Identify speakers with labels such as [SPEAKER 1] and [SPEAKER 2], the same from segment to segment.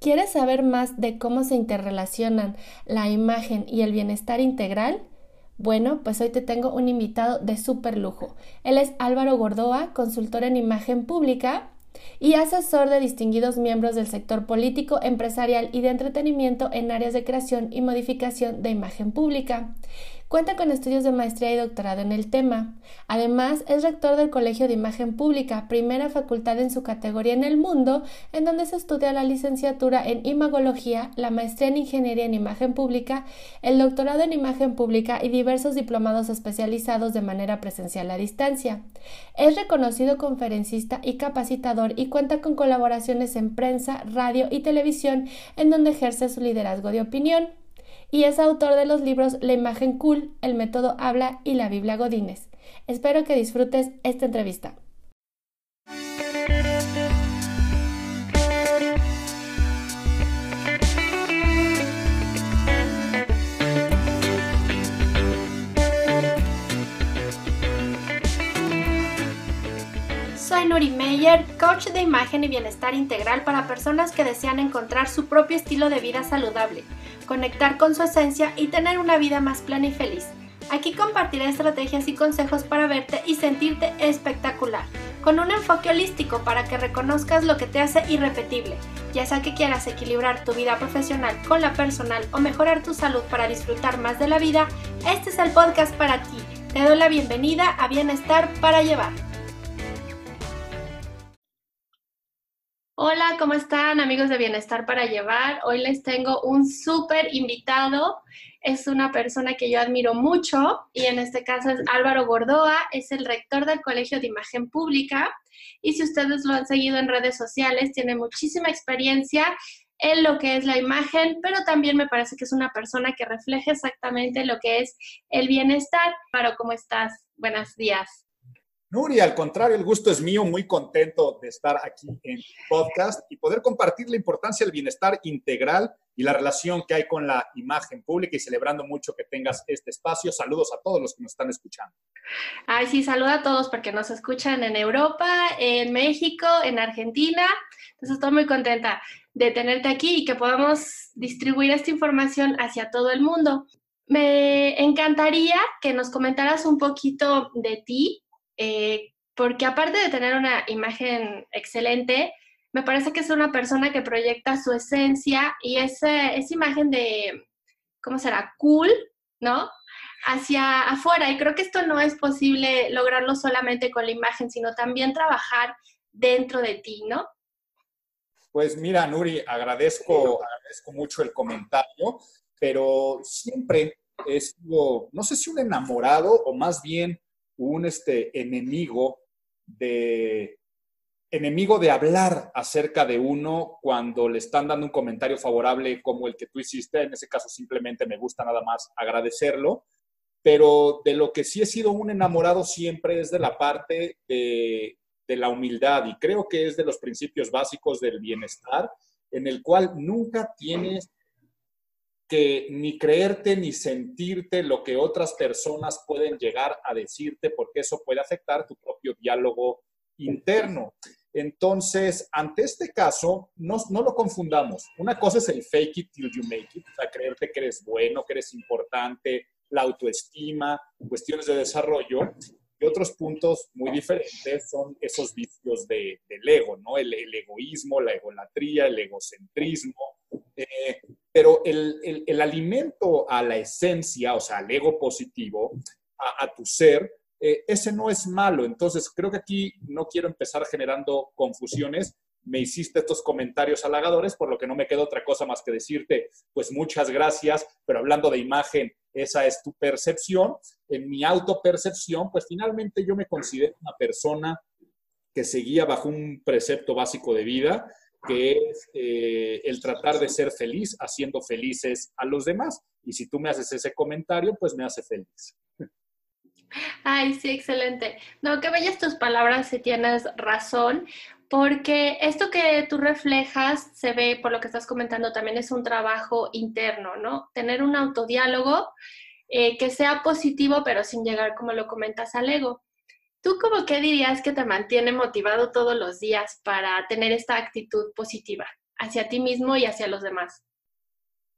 [SPEAKER 1] ¿Quieres saber más de cómo se interrelacionan la imagen y el bienestar integral? Bueno, pues hoy te tengo un invitado de súper lujo. Él es Álvaro Gordoa, consultor en imagen pública y asesor de distinguidos miembros del sector político, empresarial y de entretenimiento en áreas de creación y modificación de imagen pública. Cuenta con estudios de maestría y doctorado en el tema. Además, es rector del Colegio de Imagen Pública, primera facultad en su categoría en el mundo, en donde se estudia la licenciatura en imagología, la maestría en ingeniería en imagen pública, el doctorado en imagen pública y diversos diplomados especializados de manera presencial a distancia. Es reconocido conferencista y capacitador y cuenta con colaboraciones en prensa, radio y televisión, en donde ejerce su liderazgo de opinión y es autor de los libros La imagen cool, El método habla y La Biblia Godínez. Espero que disfrutes esta entrevista. Soy Nuri Meyer, coach de imagen y bienestar integral para personas que desean encontrar su propio estilo de vida saludable conectar con su esencia y tener una vida más plena y feliz. Aquí compartiré estrategias y consejos para verte y sentirte espectacular, con un enfoque holístico para que reconozcas lo que te hace irrepetible, ya sea que quieras equilibrar tu vida profesional con la personal o mejorar tu salud para disfrutar más de la vida, este es el podcast para ti. Te doy la bienvenida a Bienestar para Llevar. Hola, ¿cómo están amigos de Bienestar para Llevar? Hoy les tengo un súper invitado. Es una persona que yo admiro mucho y en este caso es Álvaro Gordoa, es el rector del Colegio de Imagen Pública y si ustedes lo han seguido en redes sociales, tiene muchísima experiencia en lo que es la imagen, pero también me parece que es una persona que refleja exactamente lo que es el bienestar. Álvaro, ¿cómo estás? Buenos días.
[SPEAKER 2] Nuri, al contrario, el gusto es mío, muy contento de estar aquí en podcast y poder compartir la importancia del bienestar integral y la relación que hay con la imagen pública y celebrando mucho que tengas este espacio. Saludos a todos los que nos están escuchando.
[SPEAKER 1] Ay, sí, saluda a todos porque nos escuchan en Europa, en México, en Argentina. Entonces estoy muy contenta de tenerte aquí y que podamos distribuir esta información hacia todo el mundo. Me encantaría que nos comentaras un poquito de ti, eh, porque aparte de tener una imagen excelente, me parece que es una persona que proyecta su esencia y esa, imagen de, ¿cómo será? Cool, ¿no? Hacia afuera. Y creo que esto no es posible lograrlo solamente con la imagen, sino también trabajar dentro de ti, ¿no?
[SPEAKER 2] Pues mira, Nuri, agradezco, agradezco mucho el comentario, pero siempre he sido, no sé si un enamorado o más bien un este, enemigo de enemigo de hablar acerca de uno cuando le están dando un comentario favorable como el que tú hiciste. En ese caso simplemente me gusta nada más agradecerlo. Pero de lo que sí he sido un enamorado siempre es de la parte de, de la humildad y creo que es de los principios básicos del bienestar en el cual nunca tienes que ni creerte ni sentirte lo que otras personas pueden llegar a decirte, porque eso puede afectar tu propio diálogo interno. Entonces, ante este caso, no, no, lo confundamos. Una cosa es el fake it till you make it, o sea, creerte que eres bueno, que eres importante, la autoestima, cuestiones de desarrollo. Y otros puntos muy diferentes son esos vicios de, del ego, ¿no? El, el, egoísmo, la egolatría, el egocentrismo. Eh, pero el, el, alimento a la esencia, o sea, al ego positivo, a, tu ser, eh, ese no es malo. Entonces, creo que aquí no quiero empezar generando confusiones. Me hiciste estos comentarios halagadores, por lo que no me queda otra cosa más que decirte, pues muchas gracias, pero hablando de imagen, esa es tu percepción. En mi autopercepción, pues finalmente yo me considero una persona que seguía bajo un precepto básico de vida, que es eh, el tratar de ser feliz haciendo felices a los demás. Y si tú me haces ese comentario, pues me hace feliz.
[SPEAKER 1] Ay, sí, excelente. No, que bellas tus palabras si tienes razón, porque esto que tú reflejas se ve por lo que estás comentando también es un trabajo interno, ¿no? Tener un autodiálogo eh, que sea positivo, pero sin llegar, como lo comentas, al ego. ¿Tú como qué dirías que te mantiene motivado todos los días para tener esta actitud positiva? hacia ti mismo y hacia los demás?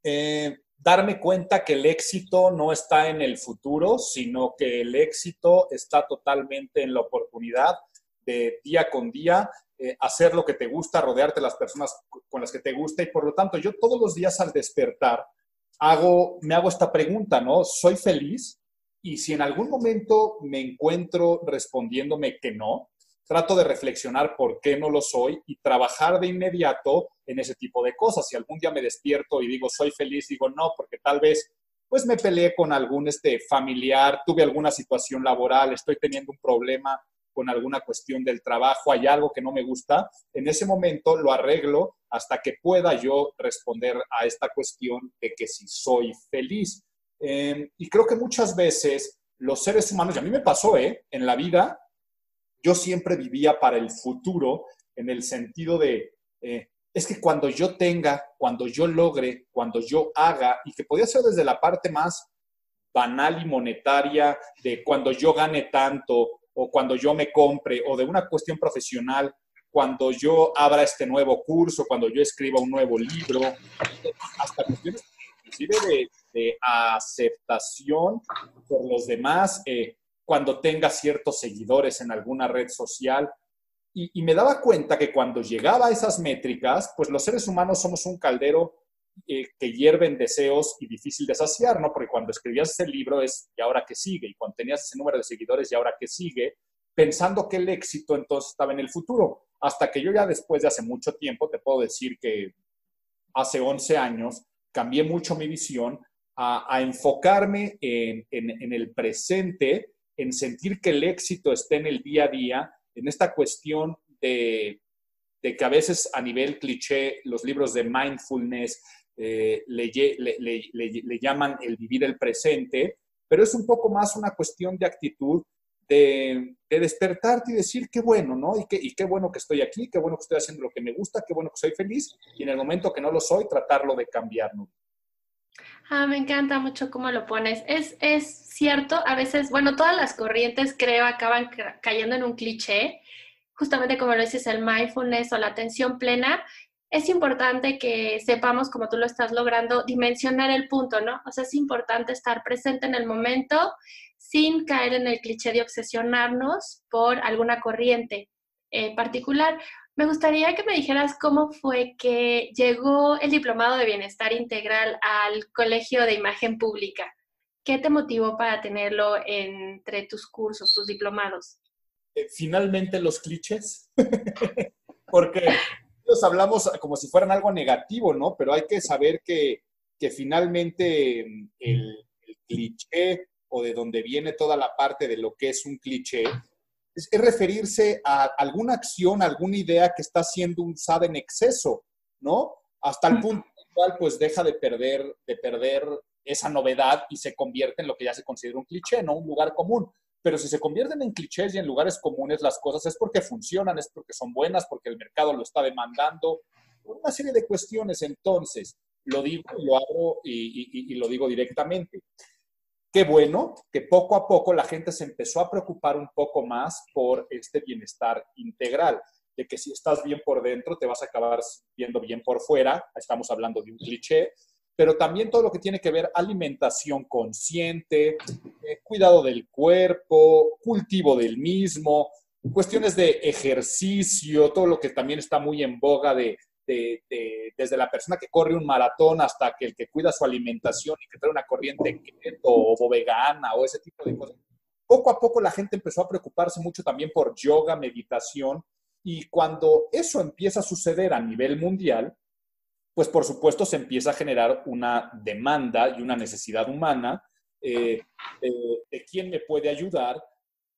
[SPEAKER 2] Eh, darme cuenta que el éxito no está en el futuro, sino que el éxito está totalmente en la oportunidad de día con día eh, hacer lo que te gusta, rodearte de las personas con las que te gusta y por lo tanto yo todos los días al despertar hago, me hago esta pregunta, ¿no? ¿Soy feliz? Y si en algún momento me encuentro respondiéndome que no, trato de reflexionar por qué no lo soy y trabajar de inmediato en ese tipo de cosas. Si algún día me despierto y digo soy feliz, digo no, porque tal vez pues me peleé con algún este, familiar, tuve alguna situación laboral, estoy teniendo un problema con alguna cuestión del trabajo, hay algo que no me gusta, en ese momento lo arreglo hasta que pueda yo responder a esta cuestión de que si soy feliz. Em, y creo que muchas veces los seres humanos, y a mí me pasó, ¿eh? En la vida, yo siempre vivía para el futuro en el sentido de, eh, es que cuando yo tenga, cuando yo logre, cuando yo haga, y que podía ser desde la parte más banal y monetaria, de cuando yo gane tanto, o cuando yo me compre, o de una cuestión profesional, cuando yo abra este nuevo curso, cuando yo escriba un nuevo libro, hasta cuestiones inclusive de, aceptación por los demás, eh, cuando tenga ciertos seguidores en alguna red social. Y, me daba cuenta que cuando llegaba a esas métricas, pues los seres humanos somos un caldero eh, que hierven deseos y difícil de saciar, ¿no? Porque cuando escribías ese libro es, ¿y ahora qué sigue? Y cuando tenías ese número de seguidores, ¿y ahora qué sigue? Pensando que el éxito entonces estaba en el futuro. Hasta que yo ya después de hace mucho tiempo, te puedo decir que hace 11 años, cambié mucho mi visión a, enfocarme en, el presente en sentir que el éxito esté en el día a día, en esta cuestión de, que a veces a nivel cliché los libros de mindfulness eh, le, llaman el vivir el presente, pero es un poco más una cuestión de actitud, de, despertarte y decir qué bueno, ¿no? Y qué, y qué bueno que estoy aquí, qué bueno que estoy haciendo lo que me gusta, qué bueno que soy feliz, y en el momento que no lo soy, tratarlo de cambiar, ¿no?
[SPEAKER 1] Ah, me encanta mucho cómo lo pones. Es, es cierto, a veces, bueno, todas las corrientes creo acaban cayendo en un cliché, justamente como lo dices, el mindfulness o la atención plena. Es importante que sepamos, como tú lo estás logrando, dimensionar el punto, ¿no? O sea, es importante estar presente en el momento sin caer en el cliché de obsesionarnos por alguna corriente eh, particular. Me gustaría que me dijeras cómo fue que llegó el diplomado de bienestar integral al Colegio de Imagen Pública. ¿Qué te motivó para tenerlo entre tus cursos, tus diplomados?
[SPEAKER 2] Eh, finalmente los clichés, porque los hablamos como si fueran algo negativo, ¿no? Pero hay que saber que, que finalmente el, el cliché o de donde viene toda la parte de lo que es un cliché, es, referirse a alguna acción, alguna idea que está siendo usada en exceso, ¿no? Hasta el punto en el cual pues deja de perder, de perder esa novedad y se convierte en lo que ya se considera un cliché, ¿no? Un lugar común. Pero si se convierten en clichés y en lugares comunes las cosas es porque funcionan, es porque son buenas, porque el mercado lo está demandando, una serie de cuestiones. Entonces, lo digo y lo abro y lo digo directamente. Qué bueno que poco a poco la gente se empezó a preocupar un poco más por este bienestar integral, de que si estás bien por dentro te vas a acabar viendo bien por fuera, estamos hablando de un cliché, pero también todo lo que tiene que ver alimentación consciente, eh, cuidado del cuerpo, cultivo del mismo, cuestiones de ejercicio, todo lo que también está muy en boga de desde la persona que corre un maratón hasta que el que cuida su alimentación y que trae una corriente keto o vegana o ese tipo de cosas. Poco a poco la gente empezó a preocuparse mucho también por yoga, meditación, y cuando eso empieza a suceder a nivel mundial, pues por supuesto se empieza a generar una demanda y una necesidad humana eh, de, de quién me puede ayudar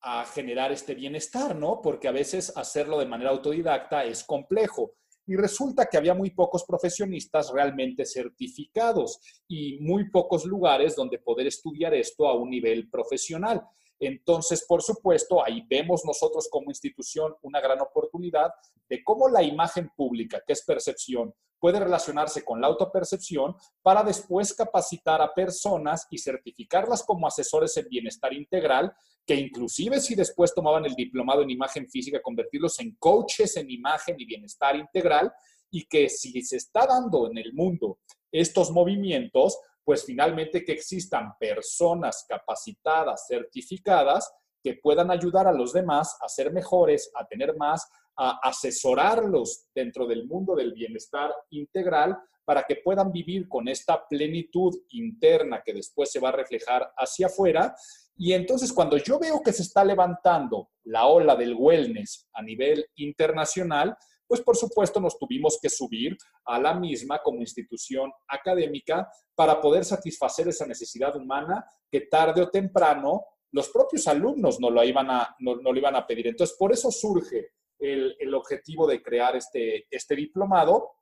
[SPEAKER 2] a generar este bienestar, ¿no? Porque a veces hacerlo de manera autodidacta es complejo y resulta que había muy pocos profesionistas realmente certificados y muy pocos lugares donde poder estudiar esto a un nivel profesional. Entonces, por supuesto, ahí vemos nosotros como institución una gran oportunidad de cómo la imagen pública, que es percepción, puede relacionarse con la autopercepción para después capacitar a personas y certificarlas como asesores en bienestar integral, que inclusive si después tomaban el diplomado en imagen física, convertirlos en coaches en imagen y bienestar integral y que si se está dando en el mundo estos movimientos, pues finalmente que existan personas capacitadas, certificadas, que puedan ayudar a los demás a ser mejores, a tener más, a asesorarlos dentro del mundo del bienestar integral para que puedan vivir con esta plenitud interna que después se va a reflejar hacia afuera. Y entonces cuando yo veo que se está levantando la ola del wellness a nivel internacional, pues por supuesto nos tuvimos que subir a la misma como institución académica para poder satisfacer esa necesidad humana que tarde o temprano los propios alumnos no lo iban a, no, lo iban a pedir. Entonces, por eso surge el, el objetivo de crear este, este diplomado.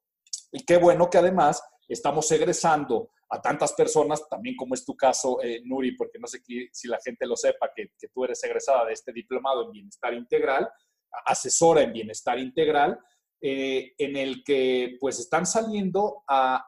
[SPEAKER 2] Y qué bueno que además estamos egresando a tantas personas, también como es tu caso, eh, Nuri, porque no sé si la gente lo sepa, que, que, tú eres egresada de este diplomado en bienestar integral, asesora en bienestar integral, eh, en el que pues están saliendo a, a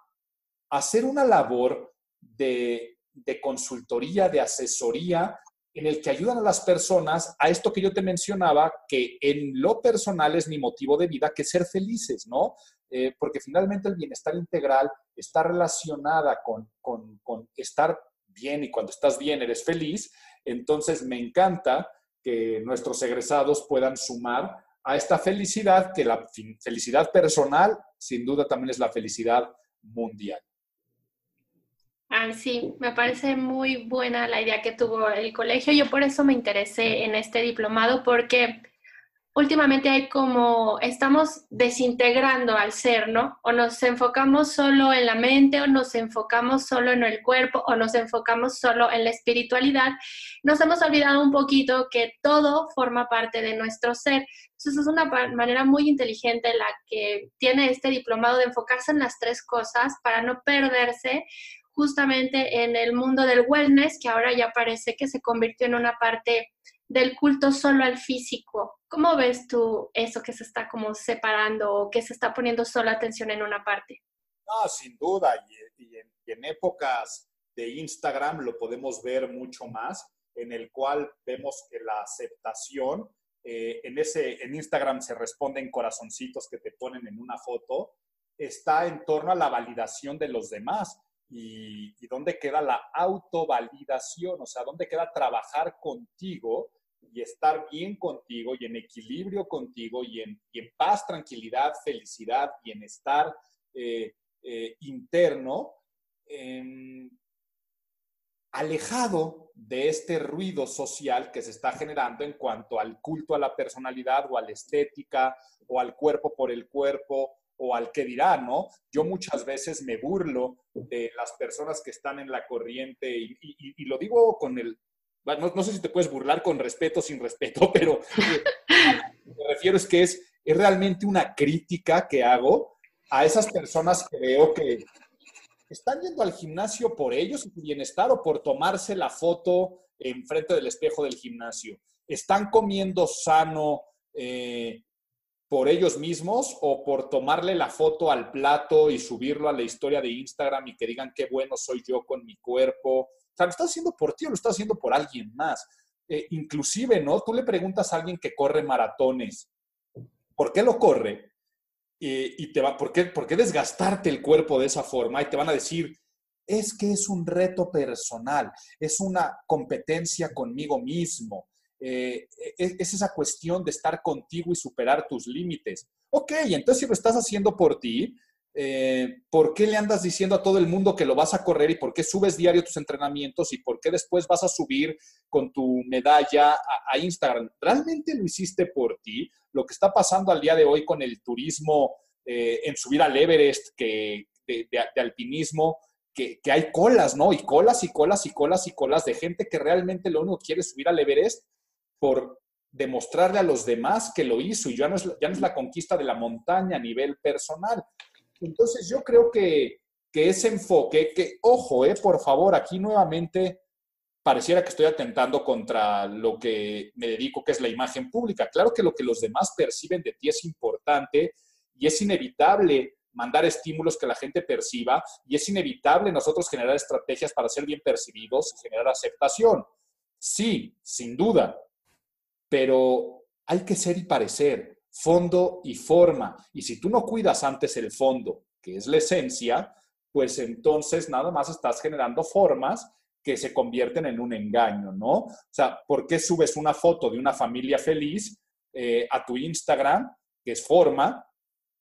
[SPEAKER 2] hacer una labor de, de consultoría, de asesoría en el que ayudan a las personas a esto que yo te mencionaba, que en lo personal es mi motivo de vida, que ser felices, ¿no? Eh, porque finalmente el bienestar integral está relacionada con, con, estar bien y cuando estás bien eres feliz. Entonces me encanta que nuestros egresados puedan sumar a esta felicidad, que la felicidad personal sin duda también es la felicidad mundial.
[SPEAKER 1] Sí, me parece muy buena la idea que tuvo el colegio. Yo por eso me interesé en este diplomado, porque últimamente hay como, estamos desintegrando al ser, ¿no? O nos enfocamos solo en la mente, o nos enfocamos solo en el cuerpo, o nos enfocamos solo en la espiritualidad. Nos hemos olvidado un poquito que todo forma parte de nuestro ser. Entonces es una manera muy inteligente la que tiene este diplomado de enfocarse en las tres cosas para no perderse justamente en el mundo del wellness, que ahora ya parece que se convirtió en una parte del culto solo al físico. ¿Cómo ves tú eso que se está como separando o que se está poniendo solo atención en una parte?
[SPEAKER 2] No, sin duda, y, en, épocas de Instagram lo podemos ver mucho más, en el cual vemos que la aceptación, eh, en, ese, en Instagram se responden corazoncitos que te ponen en una foto, está en torno a la validación de los demás y, dónde queda la autovalidación, o sea, dónde queda trabajar contigo y estar bien contigo y en equilibrio contigo y en, paz, tranquilidad, felicidad, bienestar eh, eh, interno, em, alejado de este ruido social que se está generando en cuanto al culto a la personalidad o a la estética o al cuerpo por el cuerpo o al que dirá, ¿no? Yo muchas veces me burlo de las personas que están en la corriente y, lo digo con el, no, sé si te puedes burlar con respeto o sin respeto, pero me refiero es que es, es realmente una crítica que hago a esas personas que veo que están yendo al gimnasio por ellos y su bienestar o por tomarse la foto enfrente del espejo del gimnasio. Están comiendo sano, eh, por ellos mismos o por tomarle la foto al plato y subirlo a la historia de Instagram y que digan qué bueno soy yo con mi cuerpo. O sea, lo estás haciendo por ti o lo estás haciendo por alguien más. Eh, inclusive, ¿no? Tú le preguntas a alguien que corre maratones, ¿por qué lo corre? y te va, ¿por qué, ¿por qué desgastarte el cuerpo de esa forma? Y te van a decir, es que es un reto personal, es una competencia conmigo mismo, eh, es, esa cuestión de estar contigo y superar tus límites. Ok, entonces si lo estás haciendo por ti, eh, ¿por qué le andas diciendo a todo el mundo que lo vas a correr y por qué subes diario tus entrenamientos y por qué después vas a subir con tu medalla a, Instagram? ¿Realmente lo hiciste por ti? Lo que está pasando al día de hoy con el turismo eh, en subir al Everest, que, de, alpinismo, que, hay colas, ¿no? Y colas y colas y colas y colas de gente que realmente lo único que quiere subir al Everest por demostrarle a los demás que lo hizo y ya no es, ya no es la conquista de la montaña a nivel personal. Entonces yo creo que, que ese enfoque, que ojo, eh, por favor, aquí nuevamente pareciera que estoy atentando contra lo que me dedico, que es la imagen pública. Claro que lo que los demás perciben de ti es importante y es inevitable mandar estímulos que la gente perciba y es inevitable nosotros generar estrategias para ser bien percibidos y generar aceptación. Sí, sin duda, pero hay que ser y parecer. fondo y forma. Y si tú no cuidas antes el fondo, que es la esencia, pues entonces nada más estás generando formas que se convierten en un engaño, ¿no? O sea, ¿por qué subes una foto de una familia feliz eh, a tu Instagram, que es forma,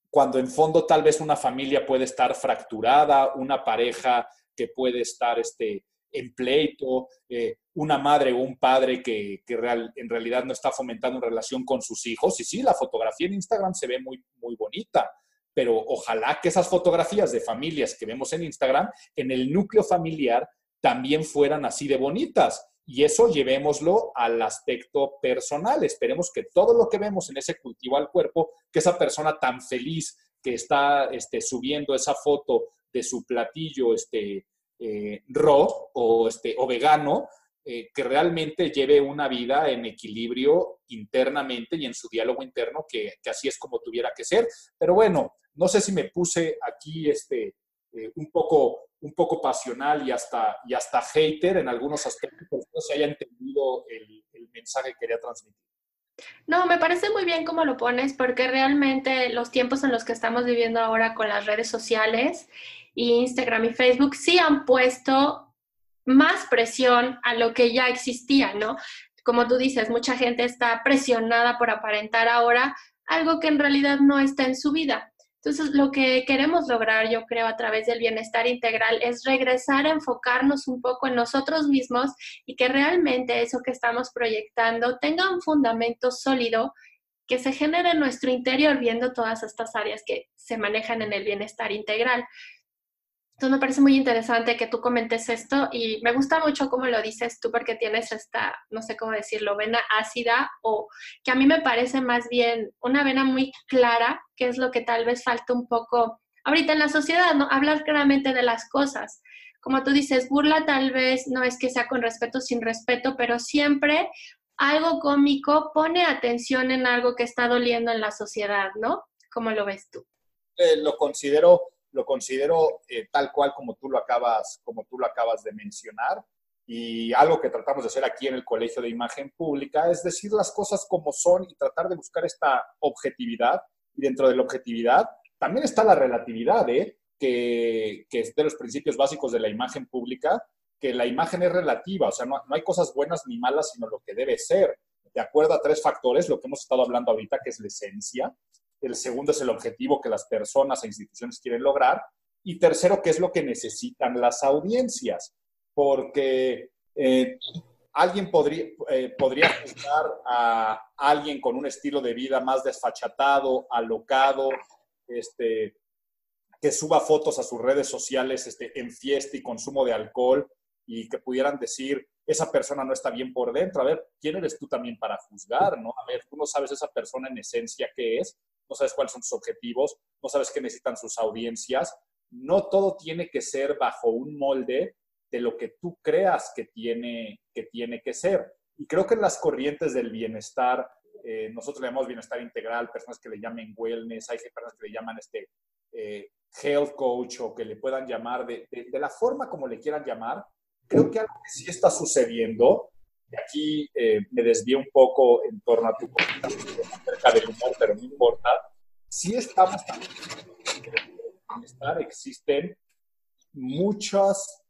[SPEAKER 2] cuando en fondo tal vez una familia puede estar fracturada, una pareja que puede estar este, en pleito, eh, una madre o un padre que, en realidad no está fomentando una relación con sus hijos. Y sí, la fotografía en Instagram se ve muy, muy bonita, pero ojalá que esas fotografías de familias que vemos en Instagram, en el núcleo familiar, también fueran así de bonitas. Y eso llevémoslo al aspecto personal. Esperemos que todo lo que vemos en ese cultivo al cuerpo, que esa persona tan feliz que está este, subiendo esa foto de su platillo este, eh, raw o, este, o vegano, eh, que realmente lleve una vida en equilibrio internamente y en su diálogo interno, que, así es como tuviera que ser. Pero bueno, no sé si me puse aquí este, eh, un, poco, un poco pasional y hasta, y hasta hater en algunos aspectos, no se haya entendido el, el mensaje que quería transmitir.
[SPEAKER 1] No, me parece muy bien cómo lo pones, porque realmente los tiempos en los que estamos viviendo ahora con las redes sociales Instagram y Facebook sí han puesto más presión a lo que ya existía, ¿no? Como tú dices, mucha gente está presionada por aparentar ahora algo que en realidad no está en su vida. Entonces, lo que queremos lograr, yo creo, a través del bienestar integral es regresar a enfocarnos un poco en nosotros mismos y que realmente eso que estamos proyectando tenga un fundamento sólido que se genere en nuestro interior viendo todas estas áreas que se manejan en el bienestar integral. Entonces me parece muy interesante que tú comentes esto y me gusta mucho cómo lo dices tú porque tienes esta, no sé cómo decirlo, vena ácida o que a mí me parece más bien una vena muy clara, que es lo que tal vez falta un poco ahorita en la sociedad, ¿no? Hablar claramente de las cosas. Como tú dices, burla tal vez no es que sea con respeto, sin respeto, pero siempre algo cómico pone atención en algo que está doliendo en la sociedad, ¿no? ¿Cómo lo ves tú?
[SPEAKER 2] Eh, lo considero lo considero eh, tal cual como tú, lo acabas, como tú lo acabas de mencionar. Y algo que tratamos de hacer aquí en el Colegio de Imagen Pública es decir las cosas como son y tratar de buscar esta objetividad. Y dentro de la objetividad también está la relatividad, ¿eh? que, que es de los principios básicos de la imagen pública, que la imagen es relativa, o sea, no, no hay cosas buenas ni malas, sino lo que debe ser de acuerdo a tres factores, lo que hemos estado hablando ahorita, que es la esencia, el segundo es el objetivo que las personas e instituciones quieren lograr. Y tercero, qué es lo que necesitan las audiencias. Porque eh, alguien podría, eh, podría juzgar a alguien con un estilo de vida más desfachatado, alocado, este, que suba fotos a sus redes sociales este, en fiesta y consumo de alcohol y que pudieran decir, esa persona no está bien por dentro. A ver, ¿quién eres tú también para juzgar? ¿no? A ver, tú no sabes esa persona en esencia qué es, no sabes cuáles son sus objetivos, no sabes qué necesitan sus audiencias. No todo tiene que ser bajo un molde de lo que tú creas que tiene que, tiene que ser. Y creo que en las corrientes del bienestar, eh, nosotros le llamamos bienestar integral, personas que le llamen wellness, hay personas que le llaman este, eh, health coach o que le puedan llamar de, de, la forma como le quieran llamar, creo que algo que sí está sucediendo, aquí eh, me desvío un poco en torno a tu comentario acerca del humor, pero no importa, si estamos bienestar, existen muchas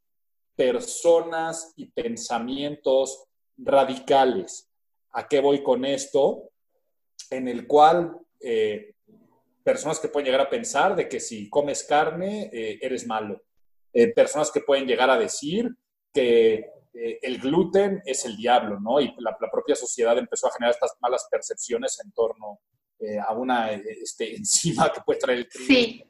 [SPEAKER 2] personas y pensamientos radicales. ¿A qué voy con esto? En el cual eh, personas que pueden llegar a pensar de que si comes carne eh, eres malo. Eh, personas que pueden llegar a decir que el gluten es el diablo, ¿no? Y la, la, propia sociedad empezó a generar estas malas percepciones en torno eh, a una este, enzima que puede traer el trigo.
[SPEAKER 1] Sí.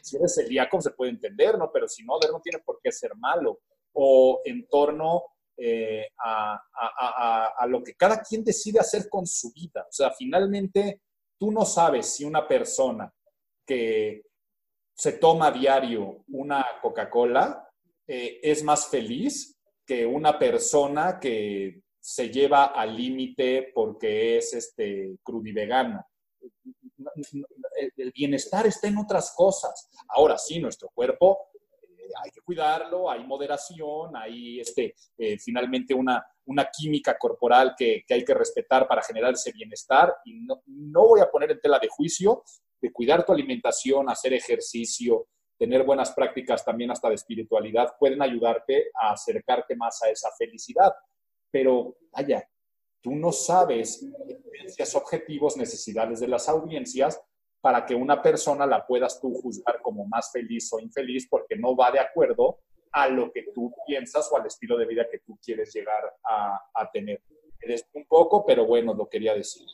[SPEAKER 2] Si eres celíaco se puede entender, ¿no? Pero si no, no tiene por qué ser malo. O en torno eh, a, a, a, lo que cada quien decide hacer con su vida. O sea, finalmente tú no sabes si una persona que se toma a diario una Coca-Cola eh, es más feliz que una persona que se lleva al límite porque es este, crudivegana el bienestar está en otras cosas. Ahora sí, nuestro cuerpo, hay que cuidarlo, hay moderación, hay este, eh, finalmente una, una química corporal que, que, hay que respetar para generar ese bienestar. Y no, no voy a poner en tela de juicio de cuidar tu alimentación, hacer ejercicio, tener buenas prácticas también hasta de espiritualidad, pueden ayudarte a acercarte más a esa felicidad. Pero, vaya, tú no sabes esos objetivos, necesidades de las audiencias para que una persona la puedas tú juzgar como más feliz o infeliz porque no va de acuerdo a lo que tú piensas o al estilo de vida que tú quieres llegar a, a tener. Un poco, pero bueno, lo quería decir.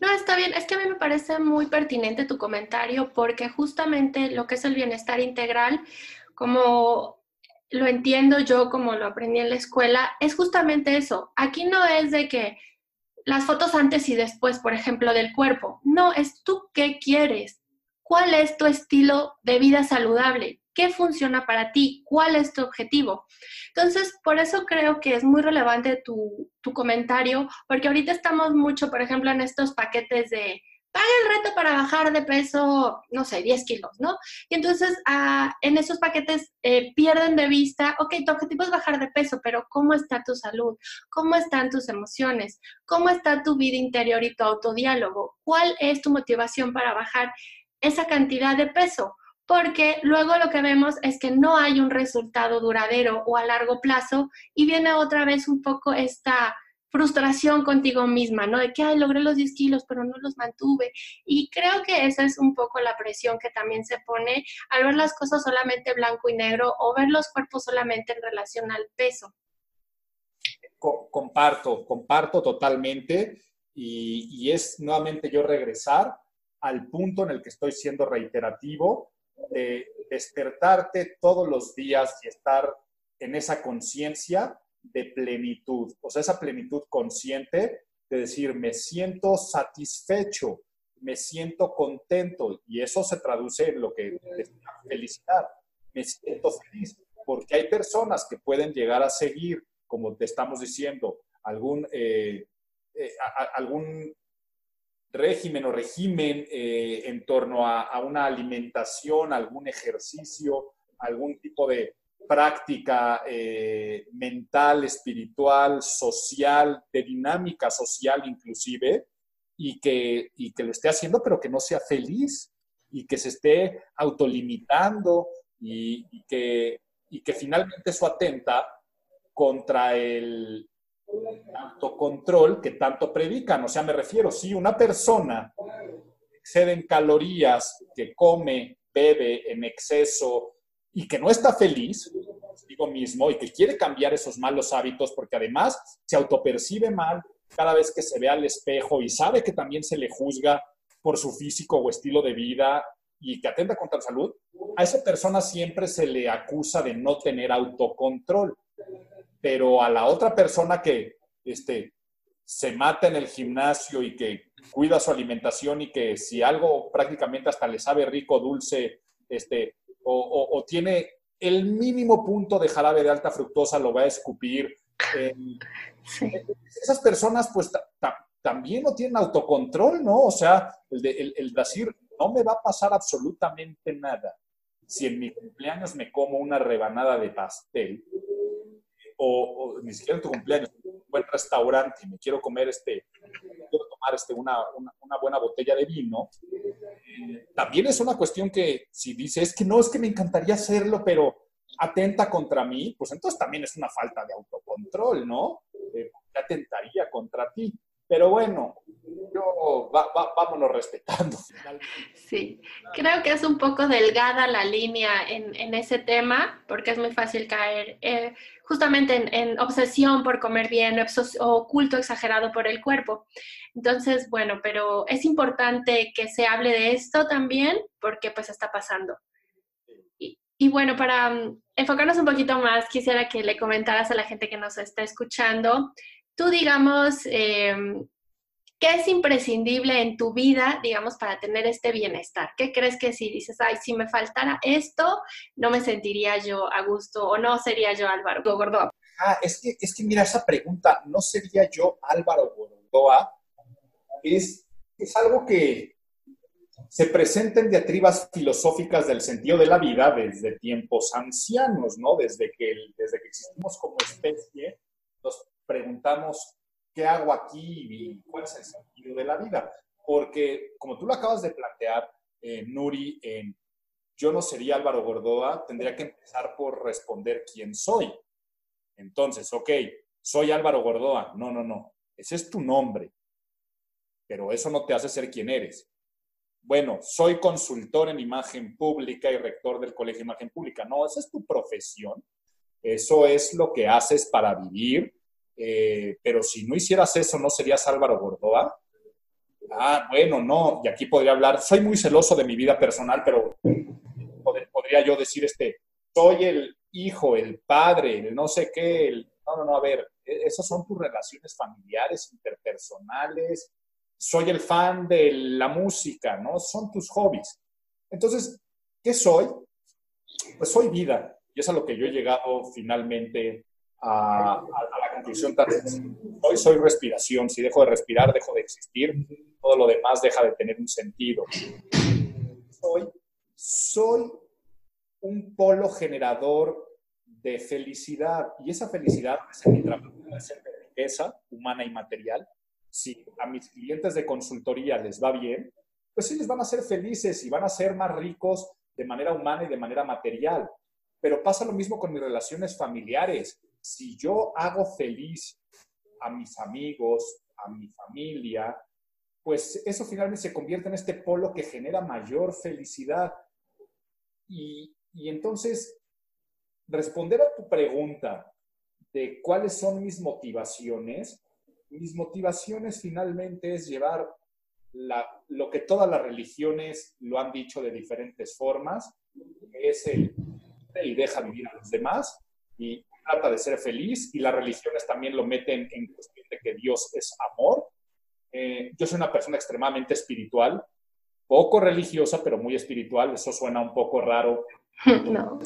[SPEAKER 1] No, está bien. Es que a mí me parece muy pertinente tu comentario porque justamente lo que es el bienestar integral, como lo entiendo yo, como lo aprendí en la escuela, es justamente eso. Aquí no es de que las fotos antes y después, por ejemplo, del cuerpo. No, es tú qué quieres. ¿Cuál es tu estilo de vida saludable? ¿Qué funciona para ti? ¿Cuál es tu objetivo? Entonces, por eso creo que es muy relevante tu, tu comentario, porque ahorita estamos mucho, por ejemplo, en estos paquetes de paga el reto para bajar de peso, no sé, 10 kilos, ¿no? Y entonces ah, en esos paquetes eh, pierden de vista, ok, tu objetivo es bajar de peso, pero ¿cómo está tu salud? ¿Cómo están tus emociones? ¿Cómo está tu vida interior y tu autodiálogo? ¿Cuál es tu motivación para bajar esa cantidad de peso? Porque luego lo que vemos es que no hay un resultado duradero o a largo plazo y viene otra vez un poco esta frustración contigo misma, ¿no? De que, ay, logré los 10 kilos, pero no los mantuve. Y creo que esa es un poco la presión que también se pone al ver las cosas solamente blanco y negro o ver los cuerpos solamente en relación al peso.
[SPEAKER 2] Comparto, comparto totalmente. Y, y es nuevamente yo regresar al punto en el que estoy siendo reiterativo, de despertarte todos los días y estar en esa conciencia de plenitud, o sea, esa plenitud consciente de decir, me siento satisfecho, me siento contento, y eso se traduce en lo que es felicidad, me siento feliz, porque hay personas que pueden llegar a seguir, como te estamos diciendo, algún, eh, eh, algún régimen o régimen eh, en torno a, una alimentación, algún ejercicio, algún tipo de, práctica eh, mental, espiritual, social, de dinámica social inclusive, y que, y que lo esté haciendo, pero que no sea feliz y que se esté autolimitando y, y, que, y que finalmente eso atenta contra el autocontrol que tanto predican. O sea, me refiero, si una persona excede en calorías, que come, bebe en exceso, y que no está feliz consigo mismo y que quiere cambiar esos malos hábitos porque además se autopercibe mal cada vez que se ve al espejo y sabe que también se le juzga por su físico o estilo de vida y que atenta contra la salud, a esa persona siempre se le acusa de no tener autocontrol. Pero a la otra persona que este, se mata en el gimnasio y que cuida su alimentación y que si algo prácticamente hasta le sabe rico, dulce, este, o, tiene el mínimo punto de jarabe de alta fructosa, lo va a escupir. Esas personas pues también no tienen autocontrol, ¿no? O sea, el, el, decir, no me va a pasar absolutamente nada si en mi cumpleaños me como una rebanada de pastel, o, ni siquiera en tu cumpleaños, un buen restaurante y me quiero comer este, quiero tomar este, una, una buena botella de vino, también es una cuestión que si dice, es que no, es que me encantaría hacerlo, pero atenta contra mí, pues entonces también es una falta de autocontrol, ¿no? Eh, atentaría contra ti. Pero bueno, yo, vámonos respetando.
[SPEAKER 1] Sí, creo que es un poco delgada la línea en, en ese tema, porque es muy fácil caer eh, justamente en, obsesión por comer bien o culto exagerado por el cuerpo. Entonces, bueno, pero es importante que se hable de esto también, porque pues está pasando. Y, bueno, para um, enfocarnos un poquito más, quisiera que le comentaras a la gente que nos está escuchando tú, digamos, em, ¿qué es imprescindible en tu vida, digamos, para tener este bienestar? ¿Qué crees que si dices, ay, si me faltara esto, no me sentiría yo a gusto o no sería yo Álvaro Gordoa?
[SPEAKER 2] Ah, es que, es que mira, esa pregunta, ¿no sería yo Álvaro Gordoa? Es, algo que, se presenten diatribas filosóficas del sentido de la vida desde tiempos ancianos, ¿no? Desde que, desde que existimos como especie, nos preguntamos, ¿qué hago aquí y cuál es el sentido de la vida? Porque, como tú lo acabas de plantear, eh, Nuri, en yo no sería Álvaro Gordoa, tendría que empezar por responder quién soy. Entonces, ok, soy Álvaro Gordoa. No, no, no. Ese es tu nombre. Pero eso no te hace ser quien eres bueno, soy consultor en imagen pública y rector del Colegio de Imagen Pública. No, esa es tu profesión. Eso es lo que haces para vivir. Eh, pero si no hicieras eso, ¿no serías Álvaro Gordoa? Ah, bueno, no. Y aquí podría hablar, soy muy celoso de mi vida personal, pero podría yo decir, este, soy el hijo, el padre, el no sé qué, el... No, no, no, a ver, e-, esas son tus relaciones familiares, interpersonales, soy el fan de la música, ¿no? Son tus hobbies. Entonces, ¿qué soy? Pues soy vida. Y es a lo que yo he llegado finalmente a, la conclusión tan Hoy soy respiración. Si dejo de respirar, dejo de existir. Todo lo demás deja de tener un sentido. Soy, soy un polo generador de felicidad. Y esa felicidad es mi trabajo, de riqueza humana y material si a mis clientes de consultoría les va bien, pues ellos van a ser felices y van a ser más ricos de manera humana y de manera material. Pero pasa lo mismo con mis relaciones familiares. Si yo hago feliz a mis amigos, a mi familia, pues eso finalmente se convierte en este polo que genera mayor felicidad. Y, y entonces, responder a tu pregunta de cuáles son mis motivaciones, mis motivaciones finalmente es llevar lo que todas las religiones lo han dicho de diferentes formas, es el y deja vivir a los demás y trata de ser feliz y las religiones también lo meten en cuestión de que Dios es amor. Eh, yo soy una persona extremadamente espiritual, poco religiosa, pero muy espiritual. Eso suena un poco raro. No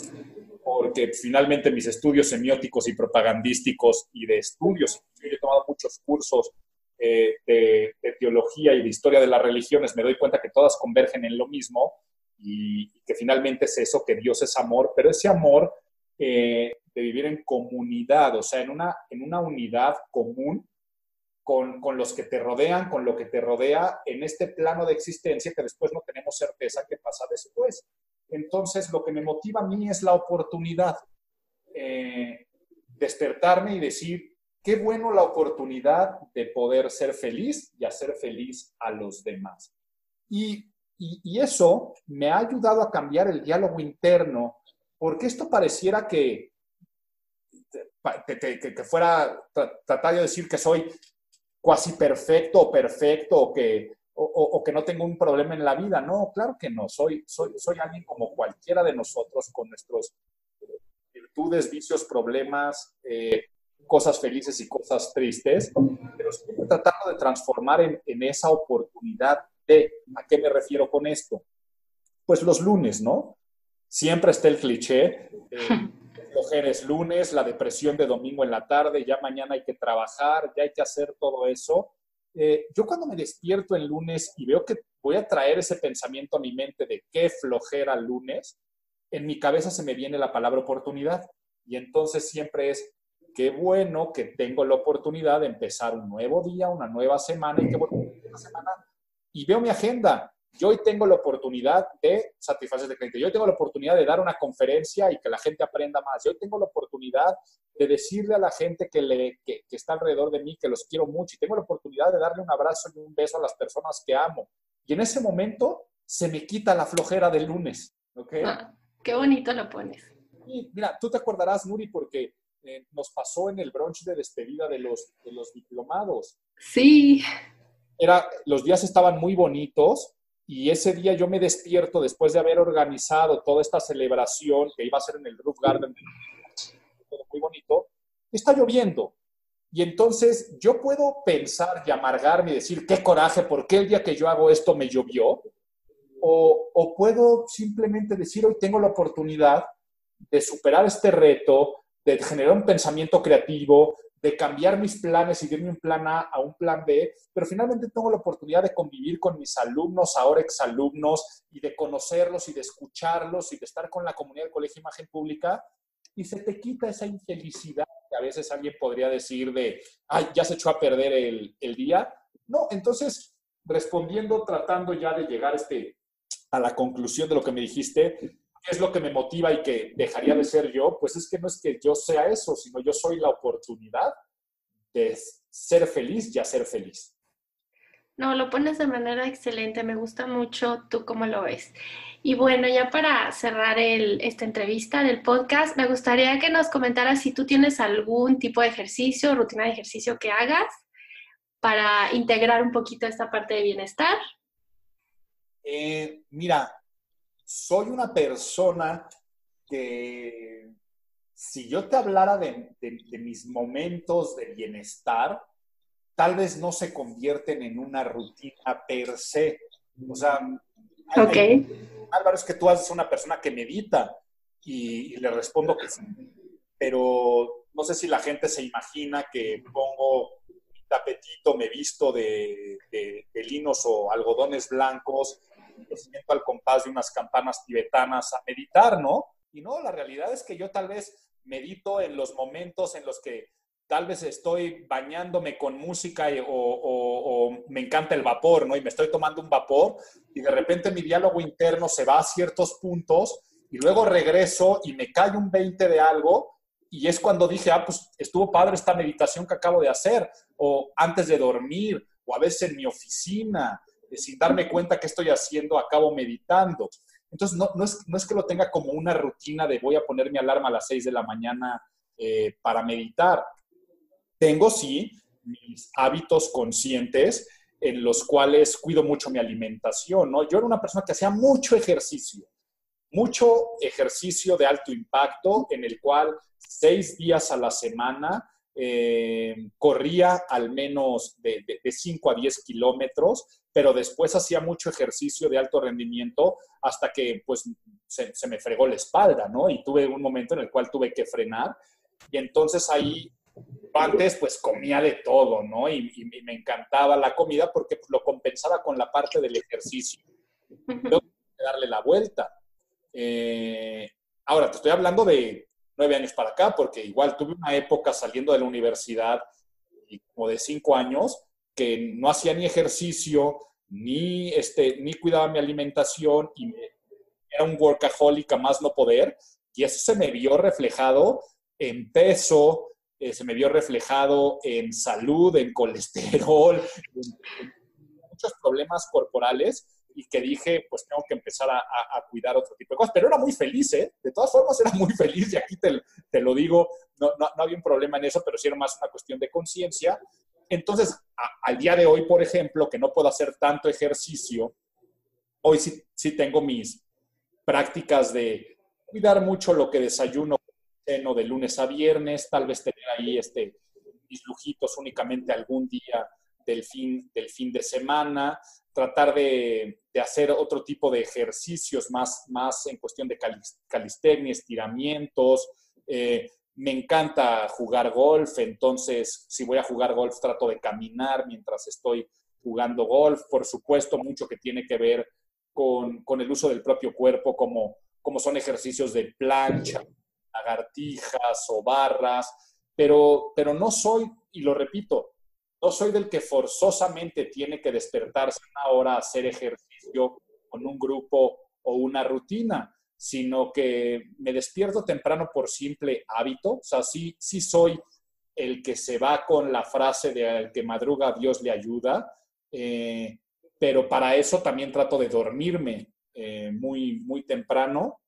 [SPEAKER 2] porque finalmente mis estudios semióticos y propagandísticos y de estudios, yo he tomado muchos cursos eh, de, teología y de historia de las religiones, me doy cuenta que todas convergen en lo mismo y, que finalmente es eso, que Dios es amor, pero ese amor eh, de vivir en comunidad, o sea, en una, en una unidad común con, con, los que te rodean, con lo que te rodea en este plano de existencia que después no tenemos certeza qué pasa después. Entonces, lo que me motiva a mí es la oportunidad. Eh, despertarme y decir, qué bueno la oportunidad de poder ser feliz y hacer feliz a los demás. Y, eso me ha ayudado a cambiar el diálogo interno, porque esto pareciera que, que, fuera tratar de decir que soy cuasi perfecto o perfecto o que o, que no tengo un problema en la vida. No, claro que no. Soy, soy, soy alguien como cualquiera de nosotros con nuestros virtudes, vicios, problemas, eh, cosas felices y cosas tristes, pero siempre tratando de transformar en, en, esa oportunidad de, ¿a qué me refiero con esto? Pues los lunes, ¿no? Siempre está el cliché. Eh, es lunes, la depresión de domingo en la tarde, ya mañana hay que trabajar, ya hay que hacer todo eso. Eh, yo cuando me despierto el lunes y veo que voy a traer ese pensamiento a mi mente de qué flojera lunes, en mi cabeza se me viene la palabra oportunidad. Y entonces siempre es, qué bueno que tengo la oportunidad de empezar un nuevo día, una nueva semana y qué bueno semana. Y veo mi agenda yo hoy tengo la oportunidad de satisfacer el cliente, yo hoy tengo la oportunidad de dar una conferencia y que la gente aprenda más, yo hoy tengo la oportunidad de decirle a la gente que, le, que, está alrededor de mí que los quiero mucho y tengo la oportunidad de darle un abrazo y un beso a las personas que amo. Y en ese momento se me quita la flojera del lunes. ¿okay?
[SPEAKER 1] Ah, qué bonito lo pones.
[SPEAKER 2] Y mira, tú te acordarás, Nuri, porque eh, nos pasó en el brunch de despedida de los, de los diplomados.
[SPEAKER 1] Sí.
[SPEAKER 2] Era, los días estaban muy bonitos y ese día yo me despierto después de haber organizado toda esta celebración que iba a ser en el Roof Garden, todo muy bonito, está lloviendo. Y entonces yo puedo pensar y amargarme y decir, qué coraje, ¿por qué el día que yo hago esto me llovió? O, o puedo simplemente decir, hoy tengo la oportunidad de superar este reto, de generar un pensamiento creativo, de cambiar mis planes y irme un plan A a un plan B, pero finalmente tengo la oportunidad de convivir con mis alumnos, ahora exalumnos, y de conocerlos y de escucharlos y de estar con la comunidad del Colegio Imagen Pública, y se te quita esa infelicidad que a veces alguien podría decir de, ay, ya se echó a perder el, el día. No, entonces, respondiendo, tratando ya de llegar este, a la conclusión de lo que me dijiste, ¿qué es lo que me motiva y que dejaría de ser yo? Pues es que no es que yo sea eso, sino yo soy la oportunidad de ser feliz y hacer feliz.
[SPEAKER 1] No, lo pones de manera excelente, me gusta mucho tú cómo lo ves. Y bueno, ya para cerrar esta entrevista del podcast, me gustaría que nos comentaras si tú tienes algún tipo de ejercicio, rutina de ejercicio que hagas para integrar un poquito esta parte de bienestar.
[SPEAKER 2] Eh, mira, soy una persona que si yo te hablara de, mis momentos de bienestar, tal vez no se convierten en una rutina per se. O sea, Álvaro, es que tú haces una persona que medita y, le respondo que sí, pero no sé si la gente se imagina que pongo mi tapetito, me visto de, de, de linos o algodones blancos siento al compás de unas campanas tibetanas a meditar, ¿no? Y no, la realidad es que yo tal vez medito en los momentos en los que tal vez estoy bañándome con música o, me encanta el vapor, ¿no? Y me estoy tomando un vapor y de repente mi diálogo interno se va a ciertos puntos y luego regreso y me cae un 20 de algo y es cuando dije, ah, pues estuvo padre esta meditación que acabo de hacer o antes de dormir o a veces en mi oficina sin darme cuenta que estoy haciendo, acabo meditando. Entonces, no, es, no es que lo tenga como una rutina de voy a poner mi alarma a las 6 de la mañana eh, para meditar. Tengo, sí, mis hábitos conscientes en los cuales cuido mucho mi alimentación, ¿no? Yo era una persona que hacía mucho ejercicio, mucho ejercicio de alto impacto, en el cual seis días a la semana eh, corría al menos de, de, 5 a 10 kilómetros, pero después hacía mucho ejercicio de alto rendimiento hasta que pues se, me fregó la espalda, ¿no? Y tuve un momento en el cual tuve que frenar y entonces ahí antes pues comía de todo, ¿no? Y, me encantaba la comida porque pues, lo compensaba con la parte del ejercicio. Tengo que darle la vuelta. Eh, ahora, te estoy hablando de nueve años para acá, porque igual tuve una época saliendo de la universidad, y como de cinco años, que no hacía ni ejercicio, ni, este, ni cuidaba mi alimentación, y era un workaholic a más no poder, y eso se me vio reflejado en peso, eh, se me vio reflejado en salud, en colesterol, en muchos problemas corporales y que dije, pues tengo que empezar a, cuidar otro tipo de cosas. Pero era muy feliz, ¿eh? De todas formas, era muy feliz y aquí te, te lo digo, no, no, había un problema en eso, pero sí era más una cuestión de conciencia. Entonces, al día de hoy, por ejemplo, que no puedo hacer tanto ejercicio, hoy sí, tengo mis prácticas de cuidar mucho lo que desayuno de lunes a viernes, tal vez tener ahí este, mis lujitos únicamente algún día del fin, del fin de semana, tratar de, hacer otro tipo de ejercicios más, más en cuestión de calistenia, estiramientos. Eh, me encanta jugar golf, entonces si voy a jugar golf trato de caminar mientras estoy jugando golf. Por supuesto, mucho que tiene que ver con, el uso del propio cuerpo, como, como son ejercicios de plancha, lagartijas o barras, pero, pero no soy, y lo repito, no soy del que forzosamente tiene que despertarse una hora a hacer ejercicio con un grupo o una rutina, sino que me despierto temprano por simple hábito. O sea, sí, sí soy el que se va con la frase de el que madruga Dios le ayuda, eh, pero para eso también trato de dormirme eh, muy, muy temprano.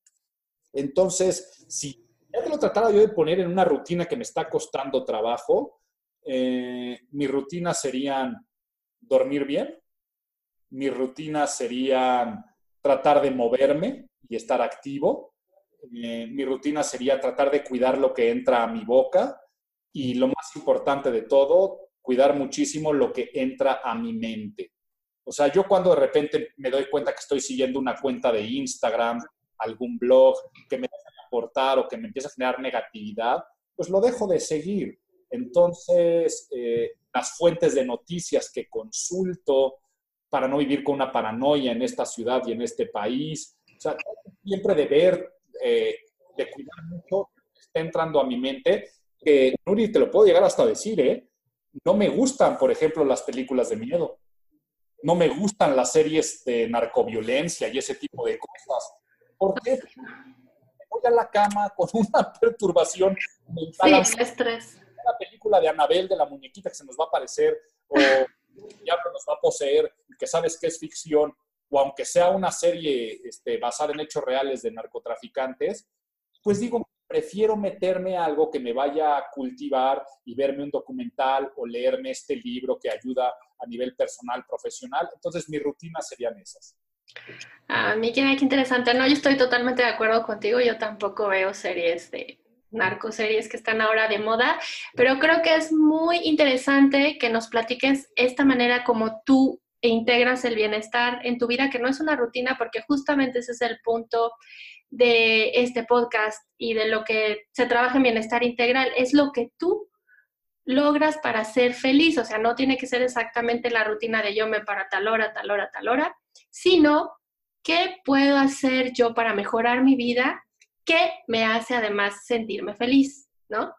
[SPEAKER 2] Entonces, si ya te lo trataba yo de poner en una rutina que me está costando trabajo, eh, mi rutina serían dormir bien, mi rutina sería tratar de moverme y estar activo, eh, mi rutina sería tratar de cuidar lo que entra a mi boca y lo más importante de todo, cuidar muchísimo lo que entra a mi mente. O sea, yo cuando de repente me doy cuenta que estoy siguiendo una cuenta de Instagram, algún blog que me deja aportar o que me empieza a generar negatividad, pues lo dejo de seguir. Entonces, eh, las fuentes de noticias que consulto para no vivir con una paranoia en esta ciudad y en este país, sea, siempre de ver, eh, de cuidar mucho, está entrando a mi mente, que, Nuri, te lo puedo llegar hasta decir, ¿eh? No me gustan, por ejemplo, las películas de miedo. No me gustan las series de narcoviolencia y ese tipo de cosas. ¿Por qué? Voy a la cama con una perturbación
[SPEAKER 1] mental. Sí, el estrés.
[SPEAKER 2] Una película de Anabel, de la muñequita que se nos va a aparecer, o diablo nos va a poseer, que sabes que es ficción, o aunque sea una serie este, basada en hechos reales de narcotraficantes, pues digo, prefiero meterme a algo que me vaya a cultivar y verme un documental o leerme este libro que ayuda a nivel personal, profesional. Entonces, mis rutinas serían esas.
[SPEAKER 1] A mí, qué interesante. No, yo estoy totalmente de acuerdo contigo. Yo tampoco veo series de narcoseries que están ahora de moda, pero creo que es muy interesante que nos platiques esta manera como tú integras el bienestar en tu vida, que no es una rutina, porque justamente ese es el punto de este podcast y de lo que se trabaja en bienestar integral, es lo que tú logras para ser feliz. O sea, no tiene que ser exactamente la rutina de yo me para tal hora, tal hora, tal hora, sino qué puedo hacer yo para mejorar mi vida que me hace además sentirme feliz, ¿no?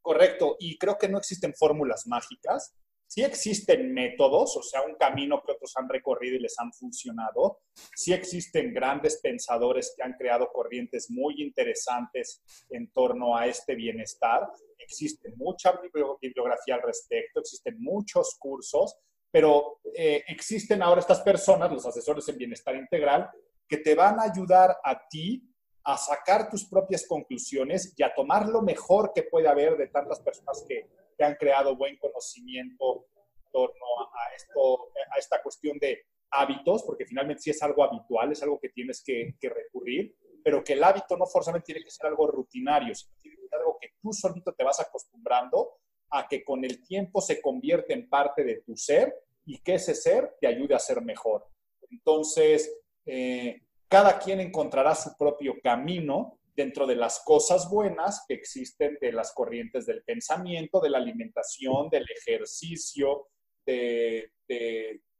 [SPEAKER 2] Correcto, y creo que no existen fórmulas mágicas sí existen métodos, o sea, un camino que otros han recorrido y les han funcionado. Sí existen grandes pensadores que han creado corrientes muy interesantes en torno a este bienestar. Existe mucha bibliografía al respecto, existen muchos cursos, pero eh, existen ahora estas personas, los asesores en bienestar integral, que te van a ayudar a ti a sacar tus propias conclusiones y a tomar lo mejor que puede haber de tantas personas que que han creado buen conocimiento en torno a, esto, a esta cuestión de hábitos, porque finalmente sí es algo habitual, es algo que tienes que, recurrir, pero que el hábito no forzosamente tiene que ser algo rutinario, sino tiene que ser algo que tú solito te vas acostumbrando a que con el tiempo se convierte en parte de tu ser y que ese ser te ayude a ser mejor. Entonces, eh, cada quien encontrará su propio camino dentro de las cosas buenas que existen de las corrientes del pensamiento, de la alimentación, del ejercicio, del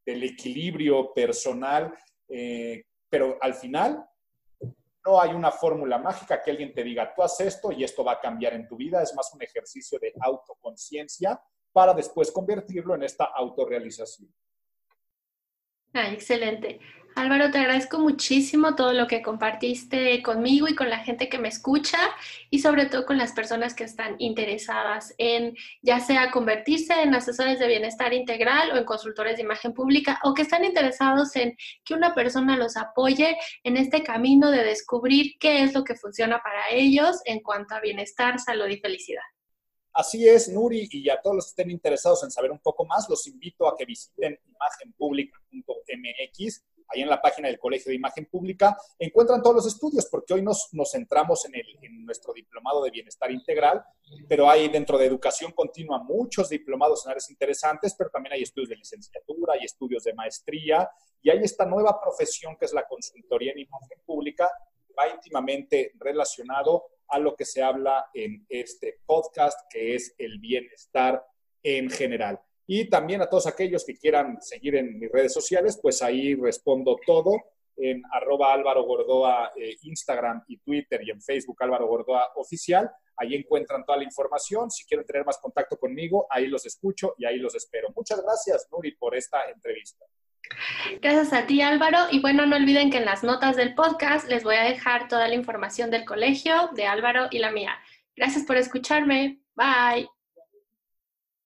[SPEAKER 2] equilibrio personal, eh, pero al final no hay una fórmula mágica que alguien te diga, tú haces esto y esto va a cambiar en tu vida, es más un ejercicio de autoconciencia para después convertirlo en esta autorrealización.
[SPEAKER 1] Ah, excelente. Álvaro, te agradezco muchísimo todo lo que compartiste conmigo y con la gente que me escucha y sobre todo con las personas que están interesadas en ya sea convertirse en asesores de bienestar integral o en consultores de imagen pública o que están interesados en que una persona los apoye en este camino de descubrir qué es lo que funciona para ellos en cuanto a bienestar, salud y felicidad.
[SPEAKER 2] Así es, Nuri, y a todos los que estén interesados en saber un poco más, los invito a que visiten imagenpublica.mx ahí en la página del Colegio de Imagen Pública, encuentran todos los estudios, porque hoy nos, nos centramos en, el, en nuestro diplomado de bienestar integral, pero hay dentro de educación continua muchos diplomados en áreas interesantes, pero también hay estudios de licenciatura, hay estudios de maestría, y hay esta nueva profesión que es la consultoría en imagen pública, va íntimamente relacionado a lo que se habla en este podcast, que es el bienestar en general. Y también a todos aquellos que quieran seguir en mis redes sociales, pues ahí respondo todo en arroba Álvaro Gordoa, eh, Instagram y Twitter y en Facebook Álvaro Gordoa Oficial. Ahí encuentran toda la información. Si quieren tener más contacto conmigo, ahí los escucho y ahí los espero. Muchas gracias, Nuri, por esta entrevista.
[SPEAKER 1] Gracias a ti, Álvaro. Y bueno, no olviden que en las notas del podcast les voy a dejar toda la información del colegio, de Álvaro y la mía. Gracias por escucharme. Bye.